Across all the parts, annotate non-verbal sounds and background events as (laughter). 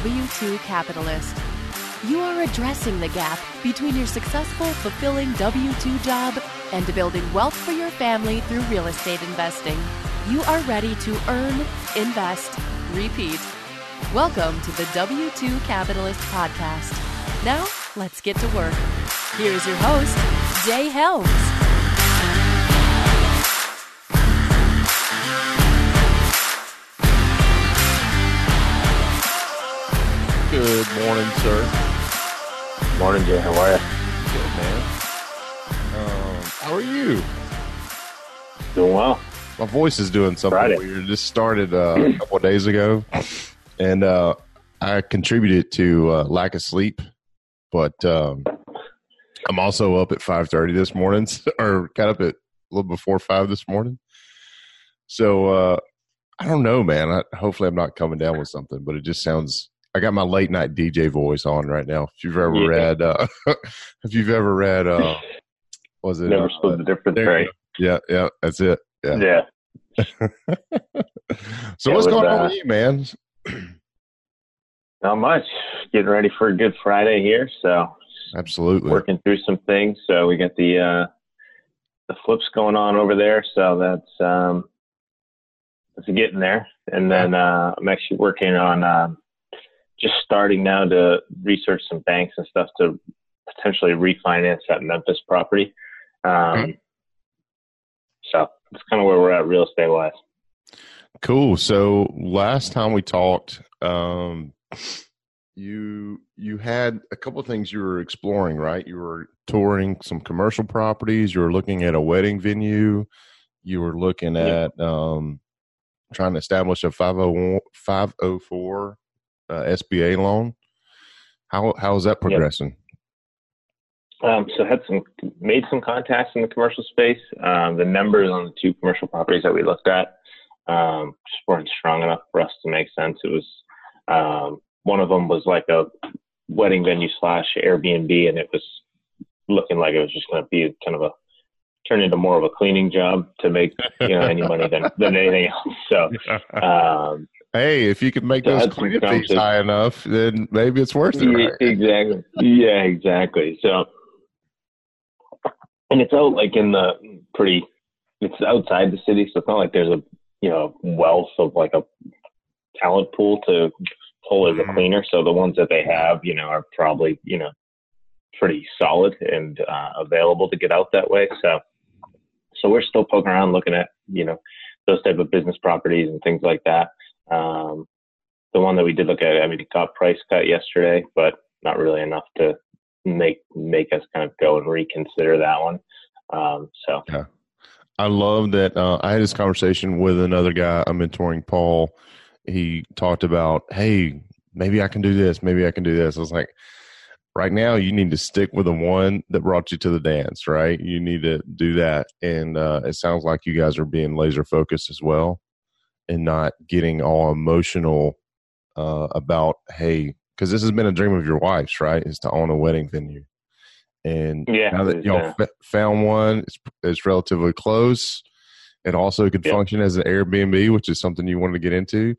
are a W 2 capitalist. You are addressing the gap between your successful, fulfilling W 2 job and building wealth for your family through real estate investing. You are ready to earn, invest, repeat. Welcome to the W 2 Capitalist Podcast. Now, let's get to work. Here's your host, Jay Helms. Good morning, sir. Morning, Jay. How are you? Good, man. Um, how are you? Doing well. My voice is doing something Friday. weird. This started uh, a (clears throat) couple of days ago, and uh, I contributed to uh, lack of sleep. But um, I'm also up at five thirty this morning, (laughs) or got up at a little before five this morning. So uh, I don't know, man. I, hopefully, I'm not coming down with something, but it just sounds. I got my late night DJ voice on right now. If you've ever Yeah. read, uh, (laughs) if you've ever read, uh, was it Never uh, split the difference, right? yeah, yeah, that's it. Yeah. Yeah. (laughs) so Yeah, what's going on uh, with you, man? Not much. Getting ready for a good Friday here. So Absolutely. working through some things. So we got the uh, the flips going on over there. So that's um, that's getting there. And then uh, I'm actually working on um, just starting now to research some banks and stuff to potentially refinance that Memphis property. Um, Okay. So that's kind of where we're at real estate wise. Cool. So last time we talked, um, you you had a couple of things you were exploring, right? You were touring some commercial properties. You were looking at a wedding venue. You were looking Yeah. at um, trying to establish a 501 504 uh, SBA loan. How how is that progressing? Um, so had some made some contacts in the commercial space. Um, the numbers on the two commercial properties that we looked at um, just weren't strong enough for us to make sense. It was um, one of them was like a wedding venue slash Airbnb, and it was looking like it was just going to be kind of a turn into more of a cleaning job to make you know any money than than anything else. So (laughs) um, Hey, if you can make So those cleanup fees high enough, then maybe it's worth it. Right? exactly. Yeah, exactly. So, and it's out like in the pretty, it's outside the city, so it's not like there's a you know wealth of like a talent pool to pull as a Mhm. cleaner. So the ones that they have, you know, are probably you know pretty solid and uh, available to get out that way. So, so we're still poking around looking at you know those type of business properties and things like that. Um, the one that we did look at, I mean, it got price cut yesterday, but not really enough to make make us kind of go and reconsider that one. Um, so I love that. Uh, I had this conversation with another guy I'm mentoring, Paul. He talked about, hey, maybe I can do this. Maybe I can do this. I was like, right now, you need to stick with the one that brought you to the dance, right? You need to do that. And uh, it sounds like you guys are being laser focused as well and not getting all emotional uh, about, hey, because this has been a dream of your wife's, right? Is to own a wedding venue. And Yeah, now that y'all uh, f- found one, it's, it's relatively close. It also could Yeah. function as an Airbnb, which is something you wanted to get into.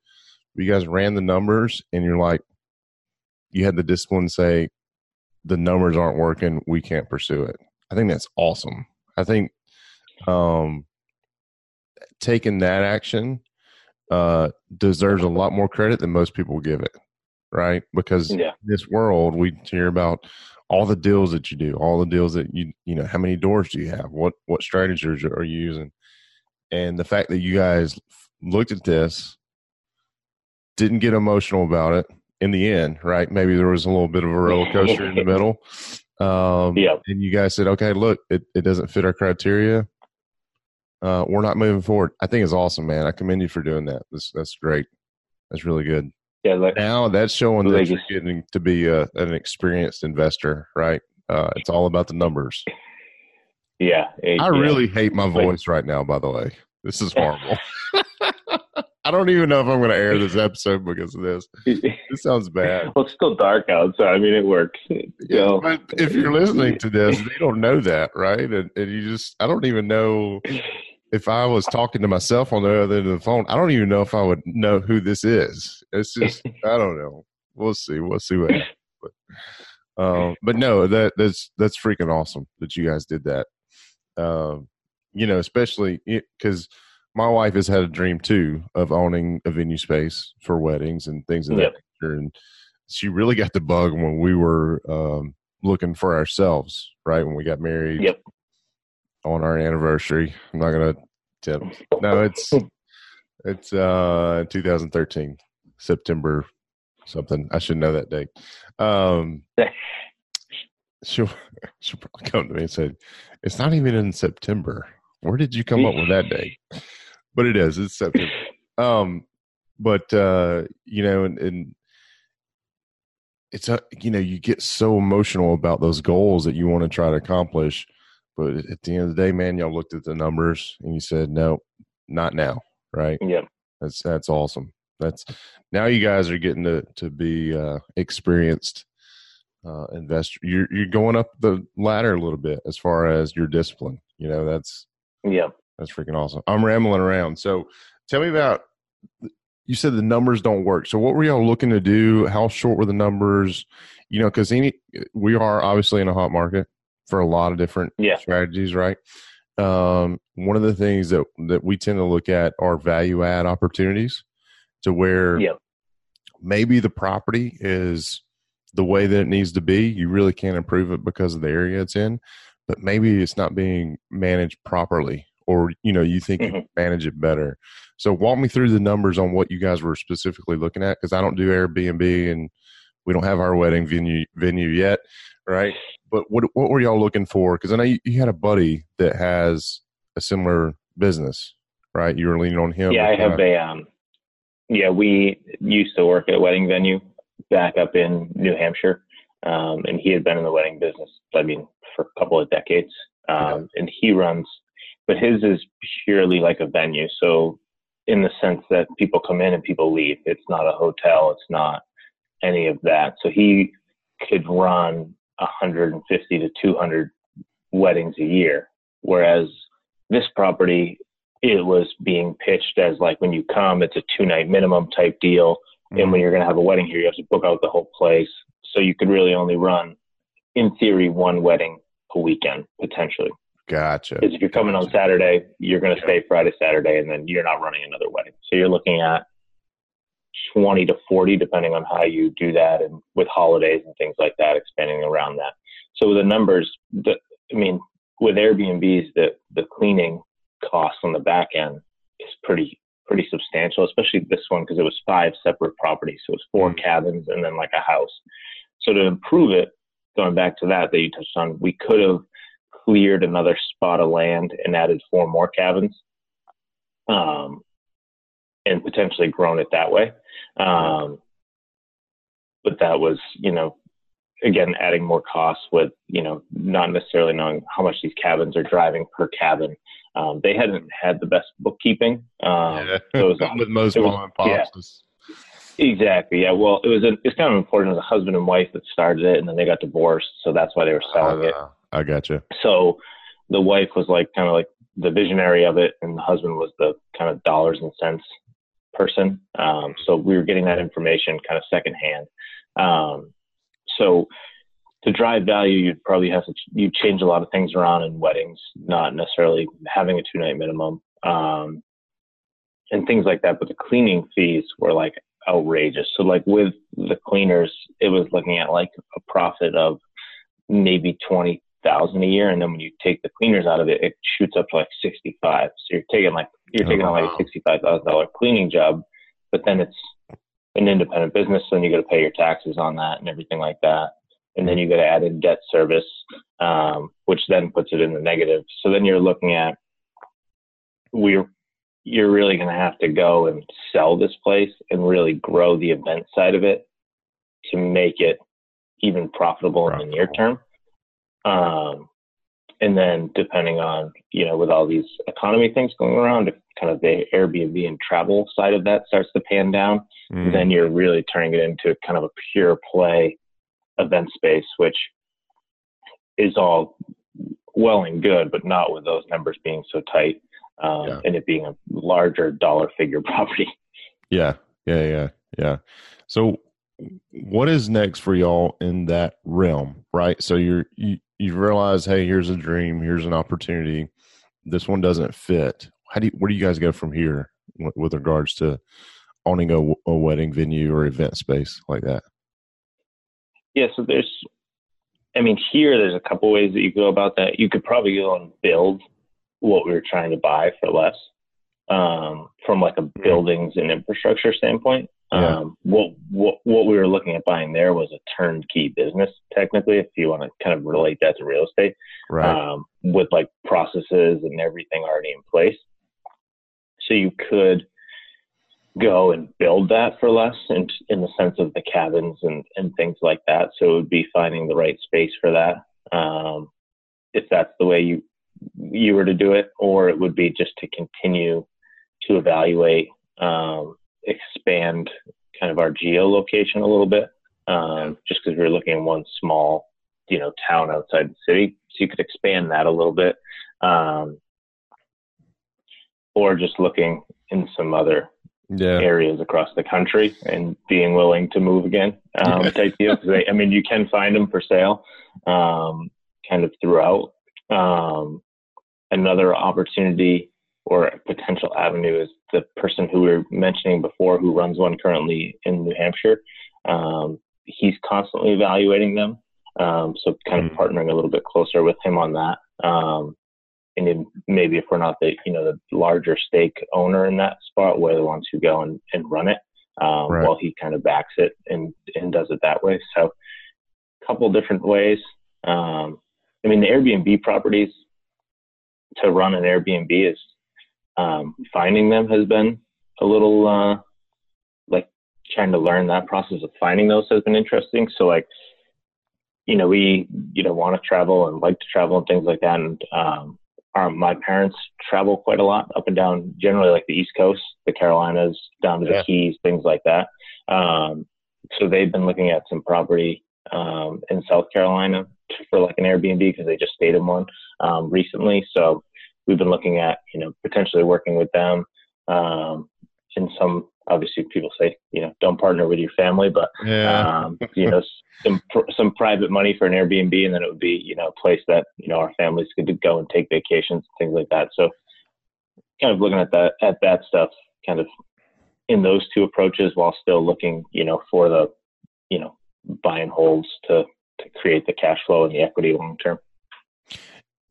You guys ran the numbers, and you're like, you had the discipline to say, the numbers aren't working. We can't pursue it. I think that's awesome. I think um, taking that action uh, deserves a lot more credit than most people give it, right? Because yeah, in this world, we hear about all the deals that you do, all the deals that you, you know, how many doors do you have? What, what strategies are you using? And the fact that you guys looked at this, didn't get emotional about it in the end, right? Maybe there was a little bit of a roller coaster in the (laughs) middle. Um, Yeah. And you guys said, okay, look, it, it doesn't fit our criteria. Uh, we're not moving forward. I think it's awesome, man. I commend you for doing that. That's, that's great. That's really good yeah. Like, now that's showing that you're getting to be a, an experienced investor, right? Uh, it's all about the numbers. yeah. it- I yeah. really hate my voice right now. By the way, this is (laughs) horrible. (laughs) I don't even know if I'm going to air this episode because of this. (laughs) This sounds bad. well, it's still dark out, so I mean, it works. So, But if you're listening to this, they don't know that, right? And, and you just, I don't even know if I was talking to myself on the other end of the phone, I don't even know if I would know who this is. It's just (laughs) I don't know. We'll see. We'll see what happens. But, um, but no, that that's that's freaking awesome that you guys did that. Um, you know, especially because my wife has had a dream too of owning a venue space for weddings and things of yep. that nature, and she really got the bug when we were um, looking for ourselves. Right when we got married. Yep on our anniversary. I'm not gonna tip. No, it's it's uh 2013 September something. I should know that date. Um, (laughs) she'll she'll probably come to me and say, "It's not even in September. Where did you come up with that date?" But it is. It's September. (laughs) Um, but uh, you know, and, and it's a you know you get so emotional about those goals that you want to try to accomplish but at the end of the day, man, y'all looked at the numbers and you said, no, not now, right? Yeah. That's that's awesome. That's now you guys are getting to to be uh, experienced uh, investor. You're you're going up the ladder a little bit as far as your discipline. You know, that's yeah, that's freaking awesome. I'm rambling around. So tell me about. You said the numbers don't work. So what were y'all looking to do? How short were the numbers? You know, because any we are obviously in a hot market for a lot of different yeah. strategies, right? Um, one of the things that that we tend to look at are value add opportunities to where yeah. maybe the property is the way that it needs to be. You really can't improve it because of the area it's in, but maybe it's not being managed properly or you know you think mm-hmm. you manage it better so walk me through the numbers on what you guys were specifically looking at because i don't do airbnb and we don't have our wedding venue venue yet right but what what were y'all looking for? Because I know you, you, had a buddy that has a similar business, right? You were leaning on him. Yeah, I have a um, yeah. We used to work at a wedding venue back up in New Hampshire, um, and he had been in the wedding business. I mean, for a couple of decades, um, and he runs, but his is purely like a venue. So, in the sense that people come in and people leave, it's not a hotel. It's not any of that. So he could run 150 to 200 weddings a year. Whereas this property, it was being pitched as like when you come, it's a two night minimum type deal. Mm-hmm. And when mm-hmm. you're going to have a wedding here, you have to book out the whole place. So you could really only run, in theory, one wedding a weekend potentially. Gotcha. Because if you're coming on Saturday, you're going to stay Friday, Saturday, and then you're not running another wedding. So you're looking at 20 to 40, depending on how you do that, and with holidays and things like that, expanding around that. So the numbers, the, I mean, with Airbnbs, the the cleaning costs on the back end is pretty pretty substantial, especially this one because it was five separate properties. So it was 4 mm-hmm. cabins and then like a house. So to improve it, going back to that that you touched on, we could have cleared another spot of land and added four more cabins. Um, and potentially grown it that way. Um, but that was, you know, again, adding more costs with, you know, not necessarily knowing how much these cabins are driving per cabin. Um, they hadn't had the best bookkeeping. Um, yeah. so it was, (laughs) with most mom and pops. Yeah. Exactly. Yeah. Well, it was a, it's kind of important as a husband and wife that started it, and then they got divorced, so that's why they were selling uh, it. I gotcha. So the wife was like kind of like the visionary of it, and the husband was the kind of dollars and cents person. Um, so we were getting that information kind of secondhand. Um, so to drive value, you'd probably have to you change a lot of things around in weddings, not necessarily having a two night minimum um, and things like that. But the cleaning fees were like outrageous. So like with the cleaners, it was looking at like a profit of maybe twenty thousand a year, and then when you take the cleaners out of it, it shoots up to like sixty five. So you're taking like you're taking oh, wow. on like a sixty five thousand dollar cleaning job, but then it's an independent business, so then you got to pay your taxes on that and everything like that, and then you got to add in debt service, um, which then puts it in the negative. So then you're looking at we're you're really going to have to go and sell this place and really grow the event side of it to make it even profitable, profitable. in the near term. Um, and then depending on, you know, with all these economy things going around, if kind of the Airbnb and travel side of that starts to pan down, mm. then you're really turning it into kind of a pure play event space, which is all well and good, but not with those numbers being so tight. um, Yeah. and it being a larger dollar figure (laughs) property. Yeah, yeah, yeah, yeah. So, what is next for y'all in that realm, right? So you're you you realize, hey, here's a dream, here's an opportunity. This one doesn't fit. How do you, where do you guys go from here with, with regards to owning a, a wedding venue or event space like that? Yeah, so there's, I mean, here there's a couple ways that you go about that. You could probably go and build what we were trying to buy for less, um, from like a buildings and infrastructure standpoint. Yeah. Um, what what what we were looking at buying there was a turnkey business, technically, if you want to kind of relate that to real estate, Right. um, with like processes and everything already in place. So you could go and build that for less in, in the sense of the cabins and, and things like that. So it would be finding the right space for that. Um, if that's the way you, you were to do it, or it would be just to continue to evaluate, um, expand kind of our geolocation a little bit. Um, just because we were looking at one small, you know, town outside the city. So you could expand that a little bit. Um, or just looking in some other yeah. areas across the country and being willing to move again um, type deal. they, I mean, you can find them for sale um, kind of throughout. Um, another opportunity or potential avenue is the person who we were mentioning before who runs one currently in New Hampshire. Um, he's constantly evaluating them. Um, so kind of Mm. partnering a little bit closer with him on that. Um, and then maybe if we're not the you know the larger stake owner in that spot, we're the ones who go and, and run it um, Right. while he kind of backs it and and does it that way. So a couple different ways. Um, I mean, the Airbnb properties to run an Airbnb is um, finding them has been a little uh, like trying to learn that process of finding those has been interesting. So like you know we you know want to travel and like to travel and things like that and um, our, my parents travel quite a lot up and down generally like the east coast the carolinas down to the Yeah. keys things like that um, so they've been looking at some property um, in south carolina for like an airbnb because they just stayed in one um, recently so we've been looking at you know potentially working with them um, in some obviously people say you know don't partner with your family but Yeah. um, you know, (laughs) some some private money for an Airbnb, and then it would be you know a place that you know our families could go and take vacations, things like that. So, kind of looking at that at that stuff, kind of in those two approaches, while still looking you know for the you know buy and holds to to create the cash flow and the equity long term.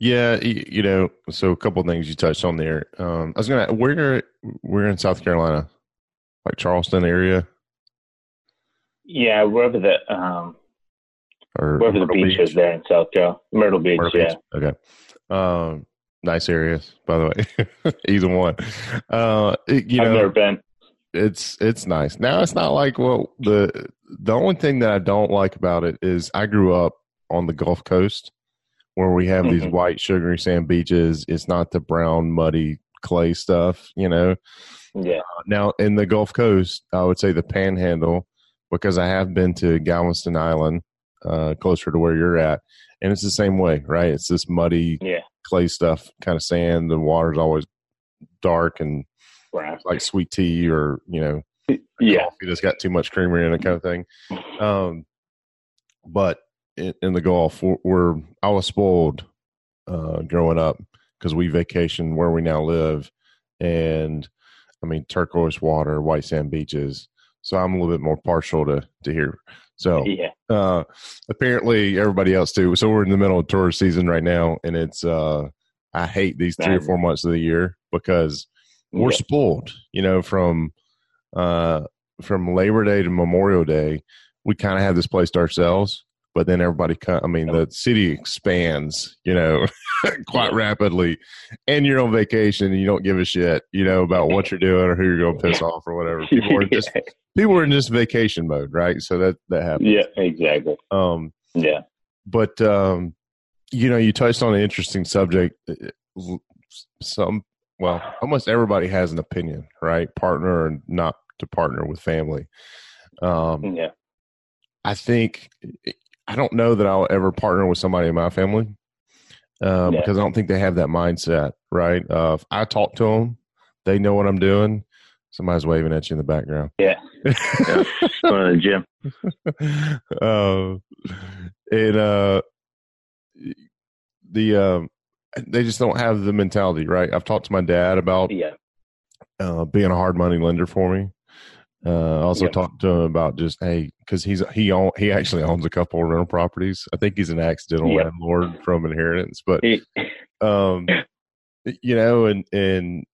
Yeah, you know, so a couple of things you touched on there. Um, I was gonna, we're we're in South Carolina, like Charleston area, Yeah, wherever the um, or wherever the Myrtle beach, is there in South Carolina, Myrtle Beach. Myrtle yeah, Beach. Okay. Um, nice areas, by the way. (laughs) Either one. Uh, it- you I've know, never been. it's it's nice. Now it's not like well the the only thing that I don't like about it is I grew up on the Gulf Coast where we have these Mhm. white sugary sand beaches. It's not the brown muddy clay stuff, you know. Yeah, Now in the Gulf Coast, I would say the Panhandle because I have been to Galveston Island, uh, closer to where you're at, and it's the same way, right? It's this muddy yeah, clay stuff, kind of sand. The water's always dark and right. like sweet tea or you know yeah, coffee that's got too much creamer in it, kind of thing. (laughs) Um, but in, in the Gulf, we're, we're I was spoiled uh, growing up because we vacation where we now live, and I mean turquoise water, white sand beaches. So I'm a little bit more partial to to here. So (laughs) yeah, uh, apparently everybody else too. So we're in the middle of tourist season right now, and it's uh, I hate these three or four months of the year because we're yeah. spoiled you know from uh from labor day to memorial day we kind of have this place to ourselves but then everybody i mean the city expands you know (laughs) quite rapidly. And you're on vacation and you don't give a shit you know about what you're doing or who you're going to piss off or whatever. (laughs) People are just people are in just vacation mode right? So that that happens. Yeah, exactly. um Yeah, but um, you know, you touched on an interesting subject. Some, well, almost everybody has an opinion, right? Partner or not to partner with family. Um, yeah, I think I don't know that I'll ever partner with somebody in my family Yeah. because I don't think they have that mindset. right? Uh, if I talk to them, they know what I'm doing. Somebody's waving at you in the background. Yeah, yeah. (laughs) going to the gym. uh, (laughs) and uh, the um, they just don't have the mentality, right? I've talked to my dad about yeah. uh, being a hard money lender for me. Uh, also Yep. talked to him about just hey, because he's he own, he actually owns a couple of rental properties. I think he's an accidental landlord from inheritance, but um, (laughs) you know, and and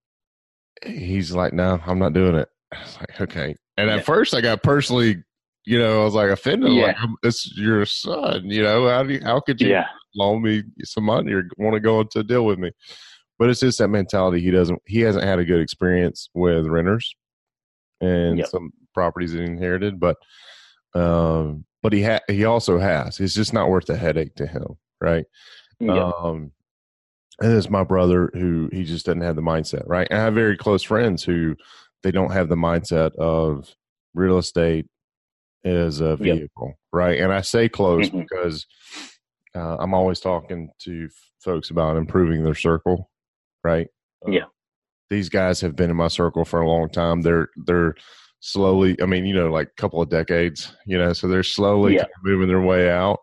he's like, no, I'm not doing it. I was like, okay. And at Yeah. first, I got personally, you know, I was like offended. Yeah. Like, I'm- it's your son. You know, how do you, how could you yeah, loan me some money or want to go into a deal with me? But it's just that mentality. He doesn't. He hasn't had a good experience with renters and Yep. some properties he inherited. But um, but he ha- he also has. It's just not worth the headache to him, right? Um, and it's my brother who he just doesn't have the mindset, right? And I have very close friends who they don't have the mindset of real estate as a Yep. vehicle, right? And I say close Mhm. because uh, I'm always talking to folks about improving their circle, right? Yeah. These guys have been in my circle for a long time. They're they're slowly. I mean, you know, like a couple of decades, you know, so they're slowly Yeah. kind of moving their way out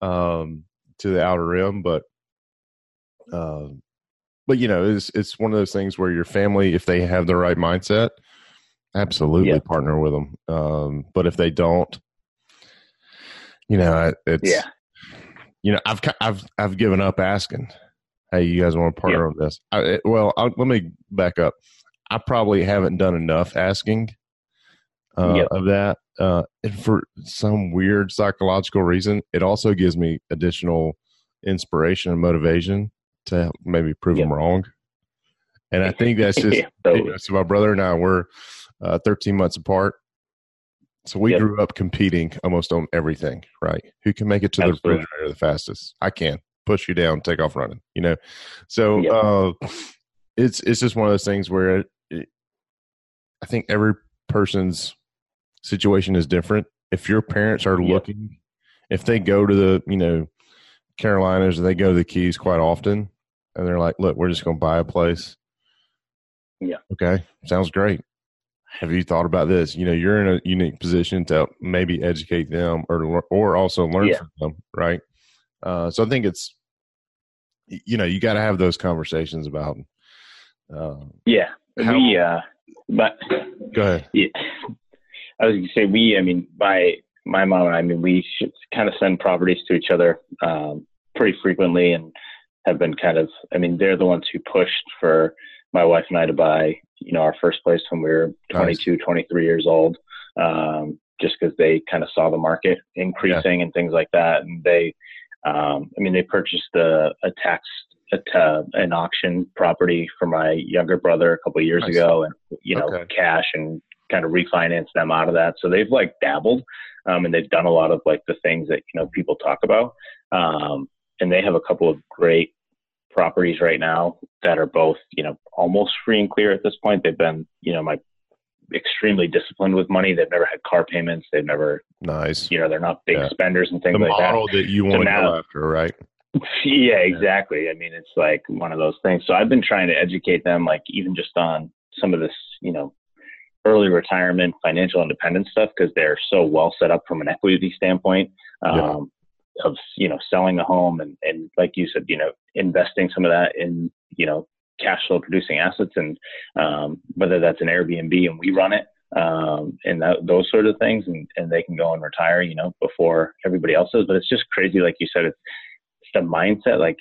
um, to the outer rim, but um, but you know, it's it's one of those things where your family, if they have the right mindset, absolutely Yeah. partner with them. Um, but if they don't, you know, it's yeah, you know, I've I've I've given up asking. Hey, you guys want to partner on this? I, it- well, i let me back up. I probably haven't done enough asking uh, Yep. of that, uh, and for some weird psychological reason, it also gives me additional inspiration and motivation to maybe prove Yep. them wrong. And I think that's (laughs) just Yeah, totally. so. My brother and I were uh, 13 months apart, so we Yep. grew up competing almost on everything. Right? Who can make it to Absolutely. the refrigerator the fastest? I can push you down, take off running. You know, so Yep. uh, it's it's just one of those things where it, it, I think every person's situation is different. If your parents are Yep. looking, if they go to the you know Carolinas or they go to the Keys quite often, and they're like, "Look, we're just going to buy a place." Yeah. Okay, sounds great. Have you thought about this? You know, you're in a unique position to maybe educate them or or also learn Yeah. from them, right? Uh, so I think it's you know you got to have those conversations about. Uh, yeah. How- we, uh, but go ahead. Yeah. I was going to say we. I mean, my my mom and I. I mean, we kind of send properties to each other um, pretty frequently, and have been kind of. I mean, they're the ones who pushed for my wife and I to buy. You know, our first place when we were 22, 23 years old. Um, just because they kind of saw the market increasing and things like that, and they. Um, I mean, they purchased a, a tax a, ta- an auction property for my younger brother a couple of years Nice. ago, and you know, Okay. cash and kind of refinance them out of that. So they've like dabbled, um, and they've done a lot of like the things that you know people talk about. Um, and they have a couple of great properties right now that are both you know almost free and clear at this point. They've been you know my extremely disciplined with money. They've never had car payments. They've never Nice. you know they're not big Yeah. spenders and things the like model that, you want to now- go after, right? (laughs) Yeah, exactly. I mean, it's like one of those things. So I've been trying to educate them, like even just on some of this, you know, early retirement, financial independence stuff, because they're so well set up from an equity standpoint. Um, Yeah. Of you know selling a home and and like you said you know investing some of that in you know cash flow producing assets and um, whether that's an Airbnb and we run it um, and that, those sort of things and, and they can go and retire you know before everybody else does but it's just crazy like you said it's, it's the mindset like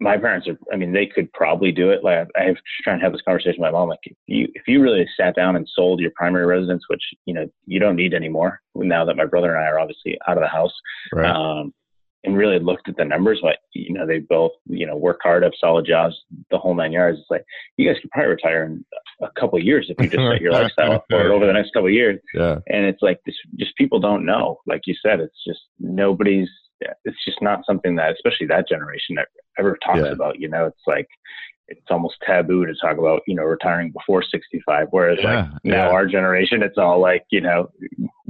my parents are i mean they could probably do it like i have trying to have this conversation with my mom like if you if you really sat down and sold your primary residence which you know you don't need anymore now that my brother and i are obviously out of the house Right. um, and really looked at the numbers. Like, you know, they both, you know, work hard, have solid jobs, the whole nine yards. It's like you guys could probably retire in a couple of years if you just (laughs) set your lifestyle up for it over the next couple of years. yeah. And it's like this, just people don't know. Like you said, it's just nobody's. It's just not something that, especially that generation, that ever talks Yeah. about. You know, it's like it's almost taboo to talk about, you know, retiring before 65. Whereas Yeah, like now yeah. our generation, it's all like, you know,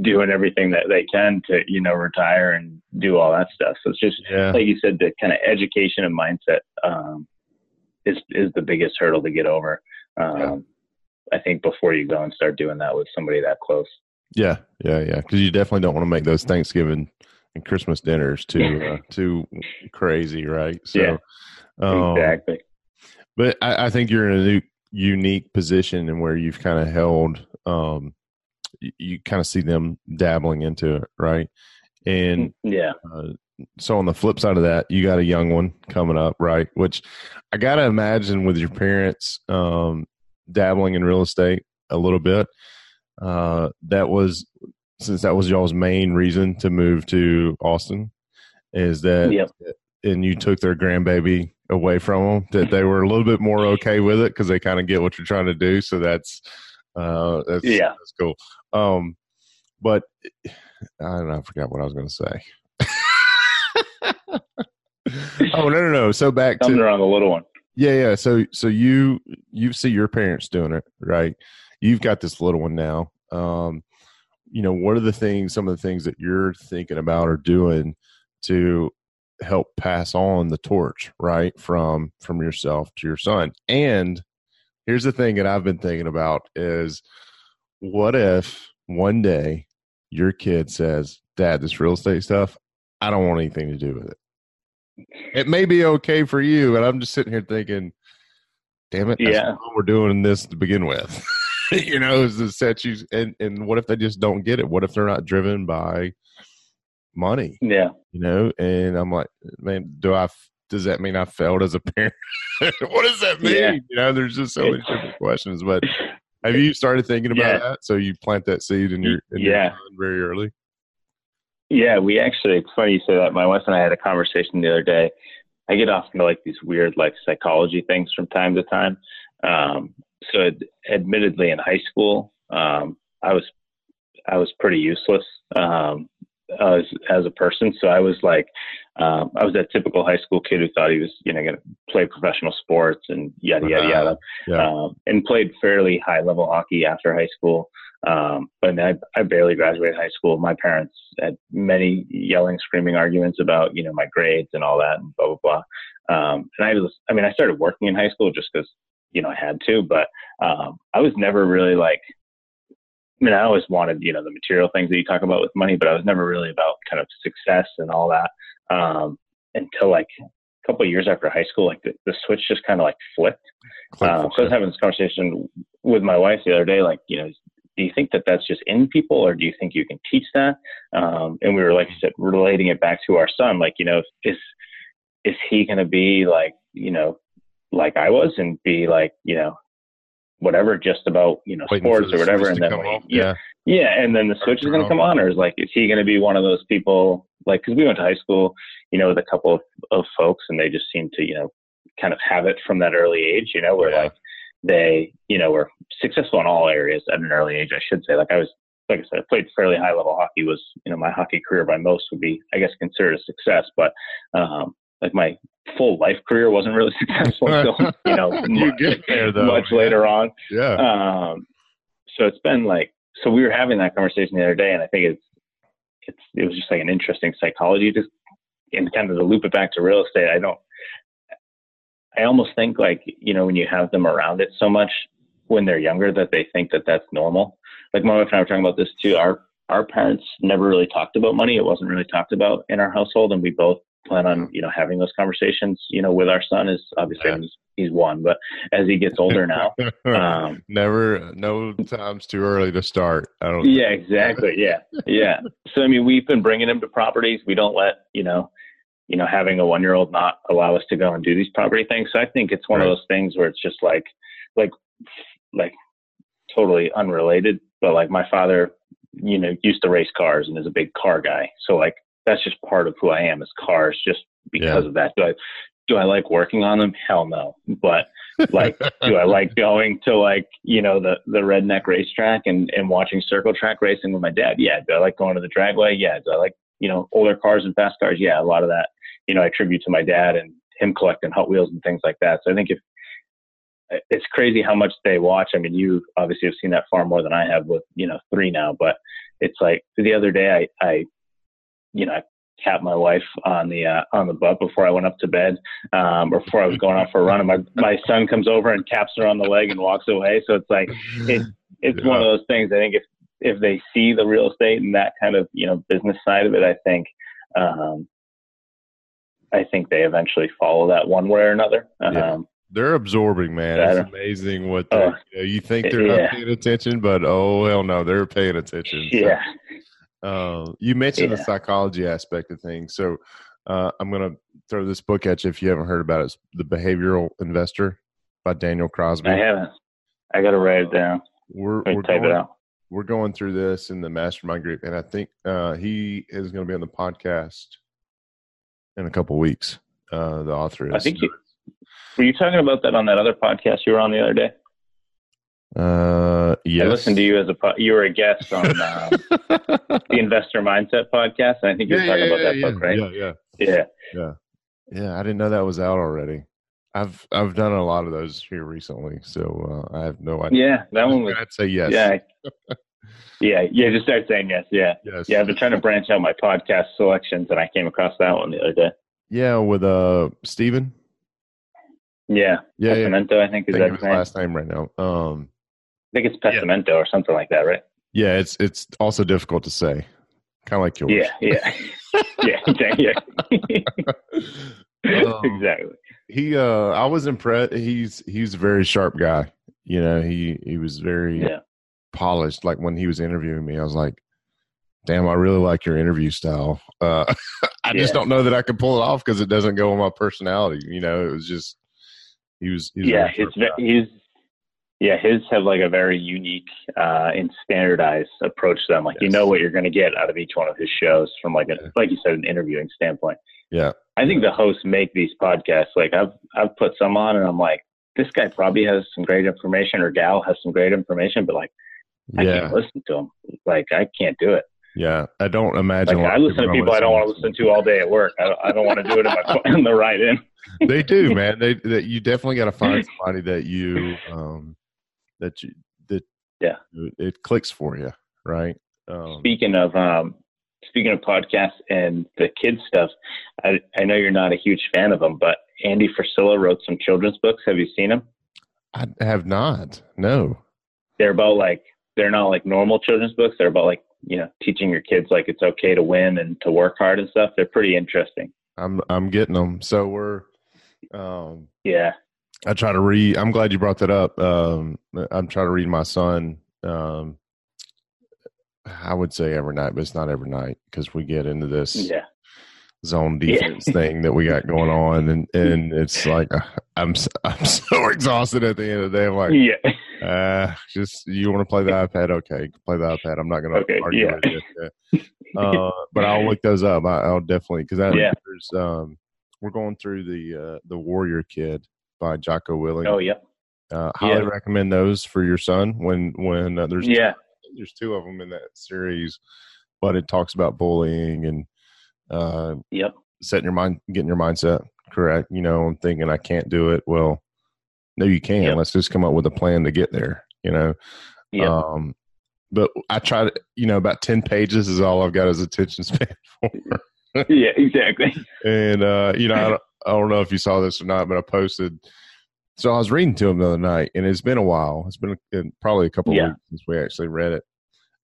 doing everything that they can to, you know, retire and do all that stuff. So it's just, Yeah. like you said, the kind of education and mindset um, is is the biggest hurdle to get over. Um. I think before you go and start doing that with somebody that close. Yeah, yeah, yeah. Because you definitely don't want to make those Thanksgiving and Christmas dinners too (laughs) uh, too crazy, right? So, yeah, um, exactly. But I, I, think you're in a new, unique position and where you've kind of held. Um, you, you kind of see them dabbling into it, right? And yeah. Uh, so on the flip side of that, you got a young one coming up, right? Which I gotta imagine with your parents um, dabbling in real estate a little bit. Uh, that was since that was y'all's main reason to move to Austin, is that yep. and you took their grandbaby away from them that they were a little bit more okay with it because they kind of get what you're trying to do. So that's uh, that's yeah, that's cool. Um, but I don't know. I forgot what I was going to say. (laughs) oh no no no! So back Coming to around the little one. Yeah yeah. So so you you see your parents doing it right. You've got this little one now. Um, you know what are the things some of the things that you're thinking about or doing to help pass on the torch right from from yourself to your son. And here's the thing that i've been thinking about is what if one day your kid says dad this real estate stuff i don't want anything to do with it. It may be okay for you and i'm just sitting here thinking damn it yeah. we're doing this to begin with. (laughs) You know, is to set you and and what if they just don't get it? What if they're not driven by money? Yeah, you know. And I'm like, man, do I? Does that mean I failed as a parent? (laughs) what does that mean? Yeah. You know, there's just so many different (laughs) questions. But have you started thinking about yeah. that? So you plant that seed in your in yeah your very early. Yeah, we actually. It's funny you say that. My wife and I had a conversation the other day. I get off into like these weird like psychology things from time to time. Um, so ad- admittedly in high school, um, I was I was pretty useless um, as as a person. So I was like, um, I was that typical high school kid who thought he was, you know, going to play professional sports and yada yada yada, yeah. um, and played fairly high level hockey after high school. Um, but I, mean, I, I barely graduated high school. My parents had many yelling, screaming arguments about, you know, my grades and all that, and blah blah blah. Um, and I was, I mean, I started working in high school just because you know I had to, but um, I was never really like. I mean, I always wanted you know the material things that you talk about with money, but I was never really about kind of success and all that um, until like a couple of years after high school. Like the, the switch just kind of like flipped. Um, so I was having this conversation with my wife the other day, like you know, do you think that that's just in people or do you think you can teach that um, and we were like I said relating it back to our son like you know is is he going to be like you know like I was and be like, you know, whatever, just about, you know, Waiting sports or whatever. And then, like, yeah, yeah. And then the switch is going to come on or is like, is he going to be one of those people like, cause we went to high school, you know, with a couple of, of folks and they just seem to, you know, kind of have it from that early age, you know, where yeah. like they, you know, were successful in all areas at an early age, I should say. Like I was, like I said, I played fairly high level hockey was, you know, my hockey career by most would be, I guess, considered a success, but, um, like my full life career wasn't really (laughs) successful until you know (laughs) you much, get there, though. much later on. Yeah. Um, so it's been like so we were having that conversation the other day, and I think it's it's it was just like an interesting psychology just and kind of to loop it back to real estate. I don't. I almost think like you know when you have them around it so much when they're younger that they think that that's normal. Like my wife and I were talking about this too. Our our parents never really talked about money. It wasn't really talked about in our household, and we both plan on you know having those conversations you know with our son is obviously yeah. he's, he's one but as he gets older now (laughs) um, never no time's too early to start i don't yeah exactly yeah yeah. So i mean we've been bringing him to properties. We don't let you know you know having a one year old not allow us to go and do these property things. So i think it's one right. of those things where it's just like like like totally unrelated but like my father you know used to race cars and is a big car guy. So like that's just part of who I am as cars just because yeah. of that. Do I do I like working on them? Hell no. But like (laughs) do I like going to like, you know, the the redneck racetrack and, and watching circle track racing with my dad? Yeah. Do I like going to the dragway? Yeah. Do I like, you know, older cars and fast cars? Yeah, a lot of that, you know, I attribute to my dad and him collecting Hot Wheels and things like that. So I think if it's crazy how much they watch. I mean, you obviously have seen that far more than I have with, you know, three now, but it's like the other day I, I you know, I tap my wife on the uh, on the butt before I went up to bed, um, or before I was going out for a run. And my my son comes over and taps her on the leg and walks away. So it's like it, it's Yeah. one of those things. I think if if they see the real estate and that kind of you know business side of it, I think um, I think they eventually follow that one way or another. Yeah. Um, They're absorbing, man. It's amazing what they, you, know, you think they're not paying attention, but oh hell no, they're paying attention. So, yeah, Uh, you mentioned the psychology aspect of things, so uh, I'm going to throw this book at you if you haven't heard about it. It's The Behavioral Investor by Daniel Crosby. I haven't. I got to write it down. We're we're type going, it out. we're going through this in the mastermind group, and I think uh, he is going to be on the podcast in a couple weeks. Uh, the author is. I think you, were you talking about that on that other podcast you were on the other day? Uh, yes. I listened to you as a po- you were a guest on (laughs) um, the Investor Mindset podcast, and I think you were yeah, talking yeah, about that yeah, book, right? Yeah, yeah, Yeah. yeah. I didn't know that was out already. I've I've done a lot of those here recently, so uh, I have no idea. Yeah, that one was. I'd say yes. Yeah. (laughs) Yeah, yeah. Just start saying yes. Yeah, yes. yeah. I've been trying to branch out my podcast selections, and I came across that one the other day. Yeah, with uh Steven. Yeah, Yeah, yeah. I think is Think that his his name. Last name right now. Um, think it's Pessimento or something like that, right? yeah, it's it's also difficult to say, kind of like yours. Yeah, yeah, (laughs) yeah, exactly. Yeah. Um, exactly. he uh i was impressed he's he's a very sharp guy you know he he was very Yeah. polished like when he was interviewing me i was like damn i really like your interview style uh (laughs) i just don't know that i could pull it off because it doesn't go with my personality you know it was just he was, he was yeah, sharp guy. his yeah his have like a very unique uh, and standardized approach to them. Like you know what you're going to get out of each one of his shows from like a Yeah. like you said an interviewing standpoint. yeah I think the hosts make these podcasts. Like I've I've put some on and I'm like this guy probably has some great information or gal has some great information, but like I yeah can't listen to him. Like I can't do it. yeah i don't imagine Like I listen to people I don't want to listen to all day at work. I don't, I don't want to do it in, my, (laughs) in the ride in. they do (laughs) man they that you definitely got to find (laughs) somebody that you um that you that Yeah. it clicks for you right? Um speaking of um speaking of podcasts and the kids stuff i i know you're not a huge fan of them but andy Frisella wrote some children's books. Have you seen them i have not. No. They're about like they're not like normal children's books. They're about like you know teaching your kids like it's okay to win and to work hard and stuff. They're pretty interesting. I'm i'm getting them so we're um yeah i try to read i'm glad you brought that up um i'm trying to read my son um i would say every night but it's not every night because we get into this yeah. zone Yeah. defense thing that we got going on and and it's like uh, i'm (laughs) i'm so exhausted at the end of the day. I'm like yeah. Uh just you want to play the ipad? Okay play the ipad. I'm not gonna Okay, argue yeah. with you. Uh but i'll look those up. I, i'll definitely because Yeah. there's um we're going through the uh the warrior kid by Jocko Willink oh yeah uh highly yeah. recommend those for your son when when uh, there's yeah. there's two of them in that series but it talks about bullying and uh yep. setting your mind getting your mindset correct you know and thinking i can't do it. Well no you can. Yep. let's just come up with a plan to get there you know? Yep. Um but i try to you know about 10 pages is all i've got as attention span (laughs) for. (laughs) Yeah exactly. And uh you know I don't, know if you saw this or not but i posted so i was reading to him the other night and it's been a while. It's been probably a couple of Yeah. weeks since we actually read it.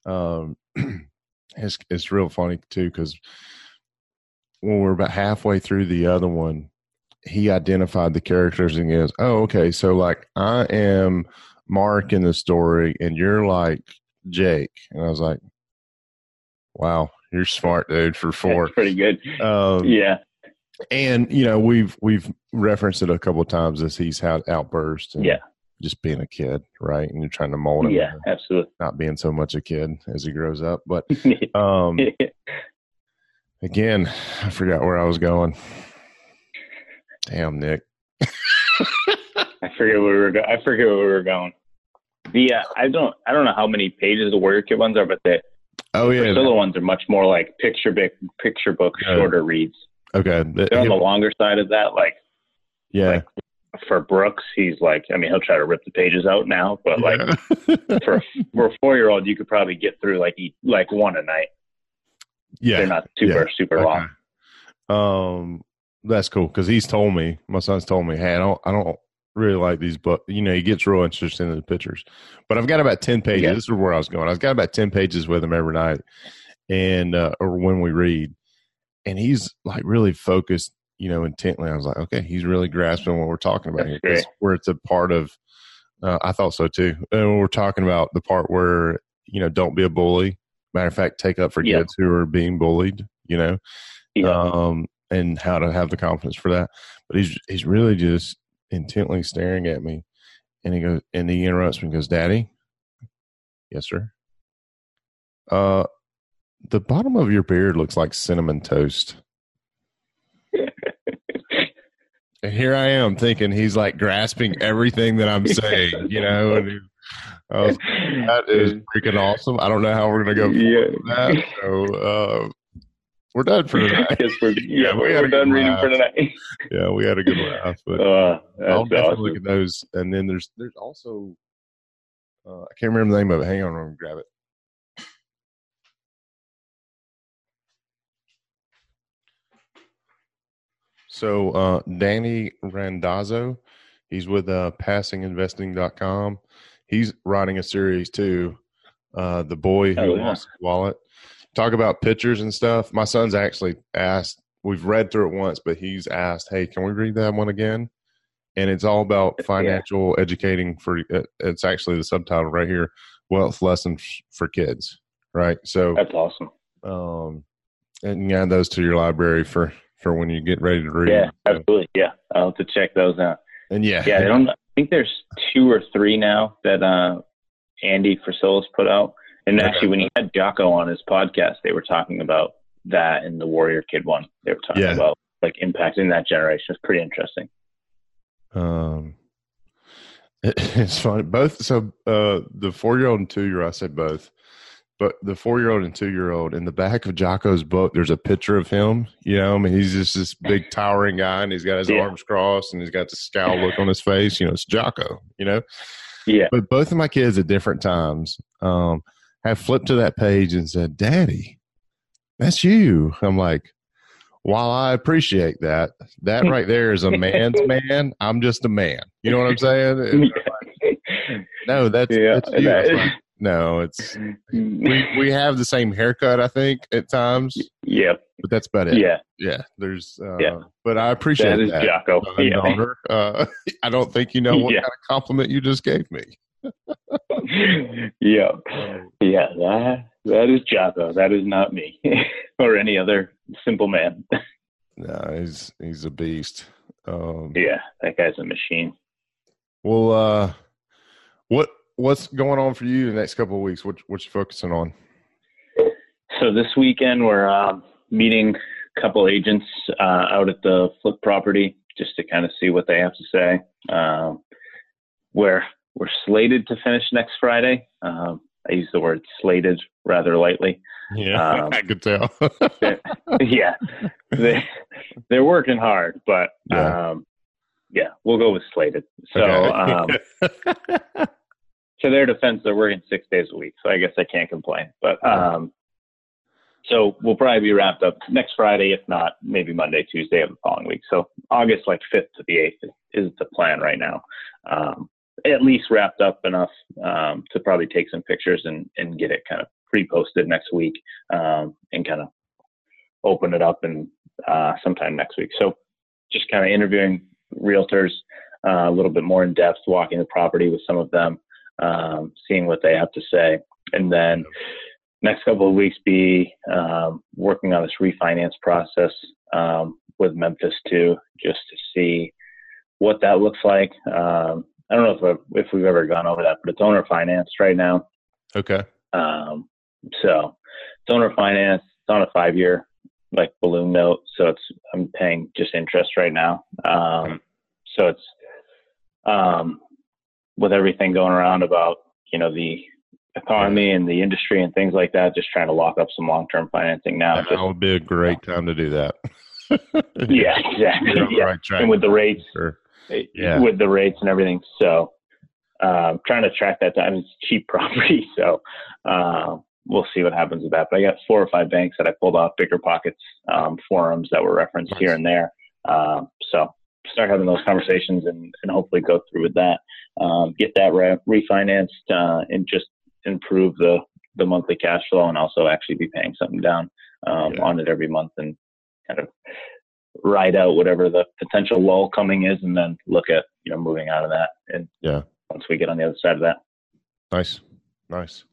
Um (clears throat) it's it's real funny too because when we're about halfway through the other one he identified the characters and goes oh okay so like i am mark in the story and you're like jake. And i was like wow you're smart dude for four. That's pretty good. Um yeah and you know we've we've referenced it a couple of times as he's had outbursts and Yeah. just being a kid right and you're trying to mold him yeah absolutely not being so much a kid as he grows up but (laughs) um (laughs) again i forgot where i was going damn nick I forget where we were. Go- I forget where we were going. The uh, I don't I don't know how many pages the Warrior Kid ones are, but the oh yeah Frisella ones are much more like picture book picture book Yeah. shorter reads. Okay They're on the longer side of that. Like yeah like, for Brooks, he's like I mean he'll try to rip the pages out now, but like (laughs) for for a four year old, you could probably get through like eat, like one a night. yeah They're not super super Okay. long. Um, that's cool because he's told me, my son's told me, hey, I don't, I don't really like these, but you know, he gets real interested in the pictures. But I've got about ten pages. Yeah. This is where I was going. I've got about ten pages with him every night, and uh, or when we read, and he's like really focused, you know, intently. I was like, okay, he's really grasping what we're talking about here. Where it's a part of, uh, I thought so too. And we're talking about the part where you know, don't be a bully. Matter of fact, take up for yeah. kids who are being bullied. You know, yeah. um, and how to have the confidence for that. But he's he's really just intently staring at me, and he goes and he interrupts me and goes, "Daddy, yes, sir. Uh, the bottom of your beard looks like cinnamon toast." (laughs) and here I am thinking he's like grasping everything that I'm saying, you know. And he, was, that is freaking awesome. I don't know how we're gonna go. Yeah. That. So, uh, we're done for tonight. (laughs) we're, (laughs) yeah, yeah, we are done reading laugh. for tonight. yeah, we had a good laugh. But uh, I'll definitely awesome. look at those. And then there's there's also uh, I can't remember the name of it. Hang on, I'm gonna grab it. So uh, Danny Randazzo, he's with uh, PassiveInvesting.com. He's writing a series too. Uh, the boy who oh, yeah. lost his wallet talk about pictures and stuff. My son's actually asked. We've read through it once, but he's asked, "Hey, can we read that one again?" And it's all about financial yeah. educating for. Uh, it's actually the subtitle right here: "Wealth Lessons for Kids." Right. So that's awesome. Um, and you add those to your library for for when you get ready to read. Yeah, absolutely. Yeah, I'll have to check those out. And yeah, yeah, I don't. I think there's two or three now that uh, Andy Frisella put out. And actually, when he had Jocko on his podcast, they were talking about that in the Warrior Kid one. They were talking yeah. about like impacting that generation. It's pretty interesting. Um, it, (laughs) it's funny. Both. So uh, the four year old and two year old, I said both, but the four year old and two year old in the back of Jocko's book, there's a picture of him. You know, I mean, he's just this big towering guy, and he's got his yeah. arms crossed, and he's got the scowl look on his face. You know, it's Jocko. You know. Yeah. But both of my kids at different times. Um, have flipped to that page and said, Daddy, that's you. I'm like, while I appreciate that, that (laughs) right there is a man's man. I'm just a man. You know what I'm saying? (laughs) no, that's, yeah, that's you. That no, it's we we have the same haircut. I think at times. Yeah, But that's about it. Yeah. Yeah. There's. Uh, yeah. But I appreciate that. Is that, Jocko. Uh, yeah. Daughter. Uh, (laughs) I don't think you know what yeah. kind of compliment you just gave me. (laughs) yeah, yeah, that that is Jocko. That is not me (laughs) or any other simple man. no, he's he's a beast. Um, yeah, that guy's a machine. Well, uh, what what's going on for you the next couple of weeks? What what you focusing on? So this weekend we're uh, meeting a couple agents uh, out at the flip property just to kind of see what they have to say. Uh, where we're slated to finish next Friday. Um, I use the word slated rather lightly. Yeah, um, (laughs) I could tell. (laughs) yeah, they, they're working hard, but yeah. Um, yeah, we'll go with slated. So, okay. (laughs) to their defense, they're working six days a week, so I guess I can't complain. But um, so we'll probably be wrapped up next Friday, if not maybe Monday, Tuesday of the following week. So August like fifth to the eighth is the plan right now. Um, at least wrapped up enough um, to probably take some pictures and, and get it kind of pre-posted next week um, and kind of open it up and uh, sometime next week. So just kind of interviewing realtors uh, a little bit more in depth, walking the property with some of them, um, seeing what they have to say, and then next couple of weeks be um, working on this refinance process um, with Memphis too, just to see what that looks like. Um, I don't know if if we've ever gone over that, but it's owner financed right now. Okay. Um, so it's owner finance. It's on a five year like balloon note, so it's I'm paying just interest right now. Um, so it's um, with everything going around about you know the economy and the industry and things like that, just trying to lock up some long term financing now. That would be a great time to do that. (laughs) yeah, (laughs) exactly. Yeah. Right and with the rates, sure yeah. with the rates and everything. So um, trying to track that down. It's cheap (laughs) property, so uh, we'll see what happens with that. But I got four or five banks that I pulled off bigger pockets um, forums that were referenced nice. here and there. Um, so start having those conversations and, and hopefully go through with that. Um, get that re- refinanced uh, and just improve the the monthly cash flow and also actually be paying something down um, yeah. on it every month and kind of ride out whatever the potential lull coming is and then look at you know moving out of that and yeah. once we get on the other side of that. Nice. Nice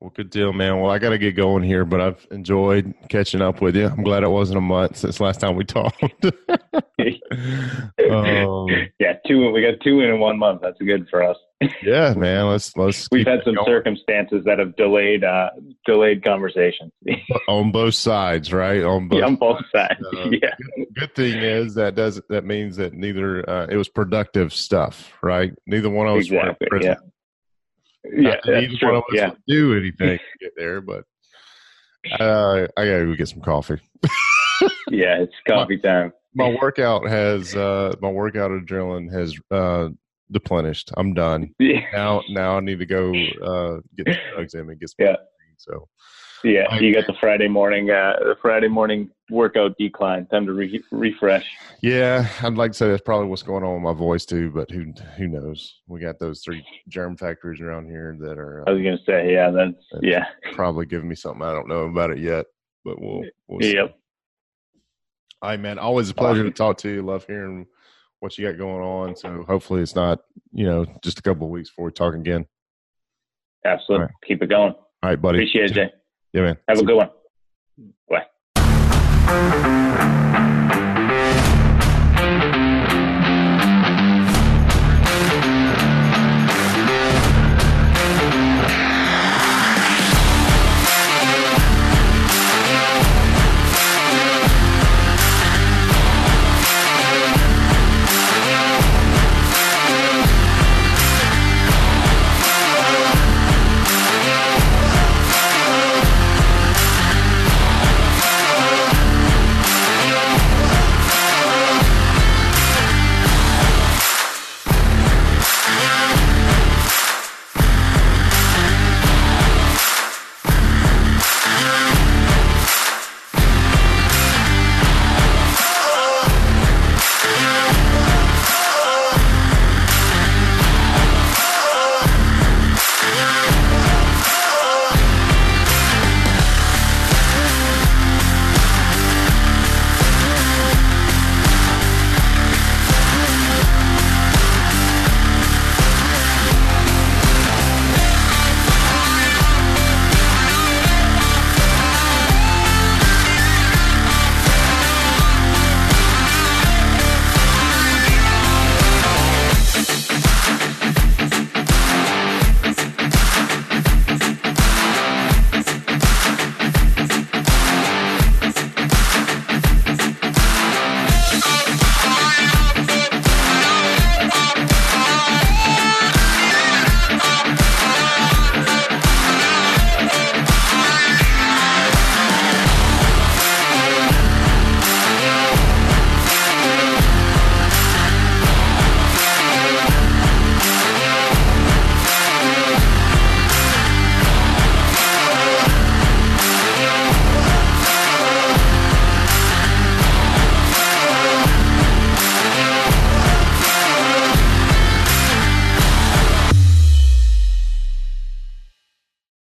well, good deal, man. Well, I got to get going here, but I've enjoyed catching up with you. I'm glad it wasn't a month since last time we (laughs) talked. (laughs) um, yeah, two. We got two in one month. That's good for us. yeah, man. Let's let's. We've had some going. circumstances that have delayed uh, delayed conversations (laughs) on both sides, right? On both. Yeah, on both sides. Uh, yeah. Good, good, thing is that does that means that neither uh, it was productive stuff, right? Neither one of us exactly, were Yeah yeah, that's true. yeah. do anything to get there, but uh, I gotta go get some coffee. (laughs) yeah, it's coffee time. My workout has uh, my workout adrenaline has uh, depleted. I'm done. (laughs) Yeah. Now, now I need to go uh, get the (laughs) drugs in and get some. Yeah. So yeah, you got the Friday morning, uh, the Friday morning workout decline. Time to re- refresh. Yeah, I'd like to say that's probably what's going on with my voice too, but who who knows? We got those three germ factories around here that are. Uh, I was gonna say, yeah, that's, that's yeah, probably giving me something I don't know about it yet, but we'll. we'll yep. All right, man. Always a pleasure awesome. to talk to you. Love hearing what you got going on. So hopefully it's not you know just a couple of weeks before we talk again. Absolutely. Right. Keep it going. All right, buddy. Appreciate it, Jay. Yeah, man. Have a good one. Thank you.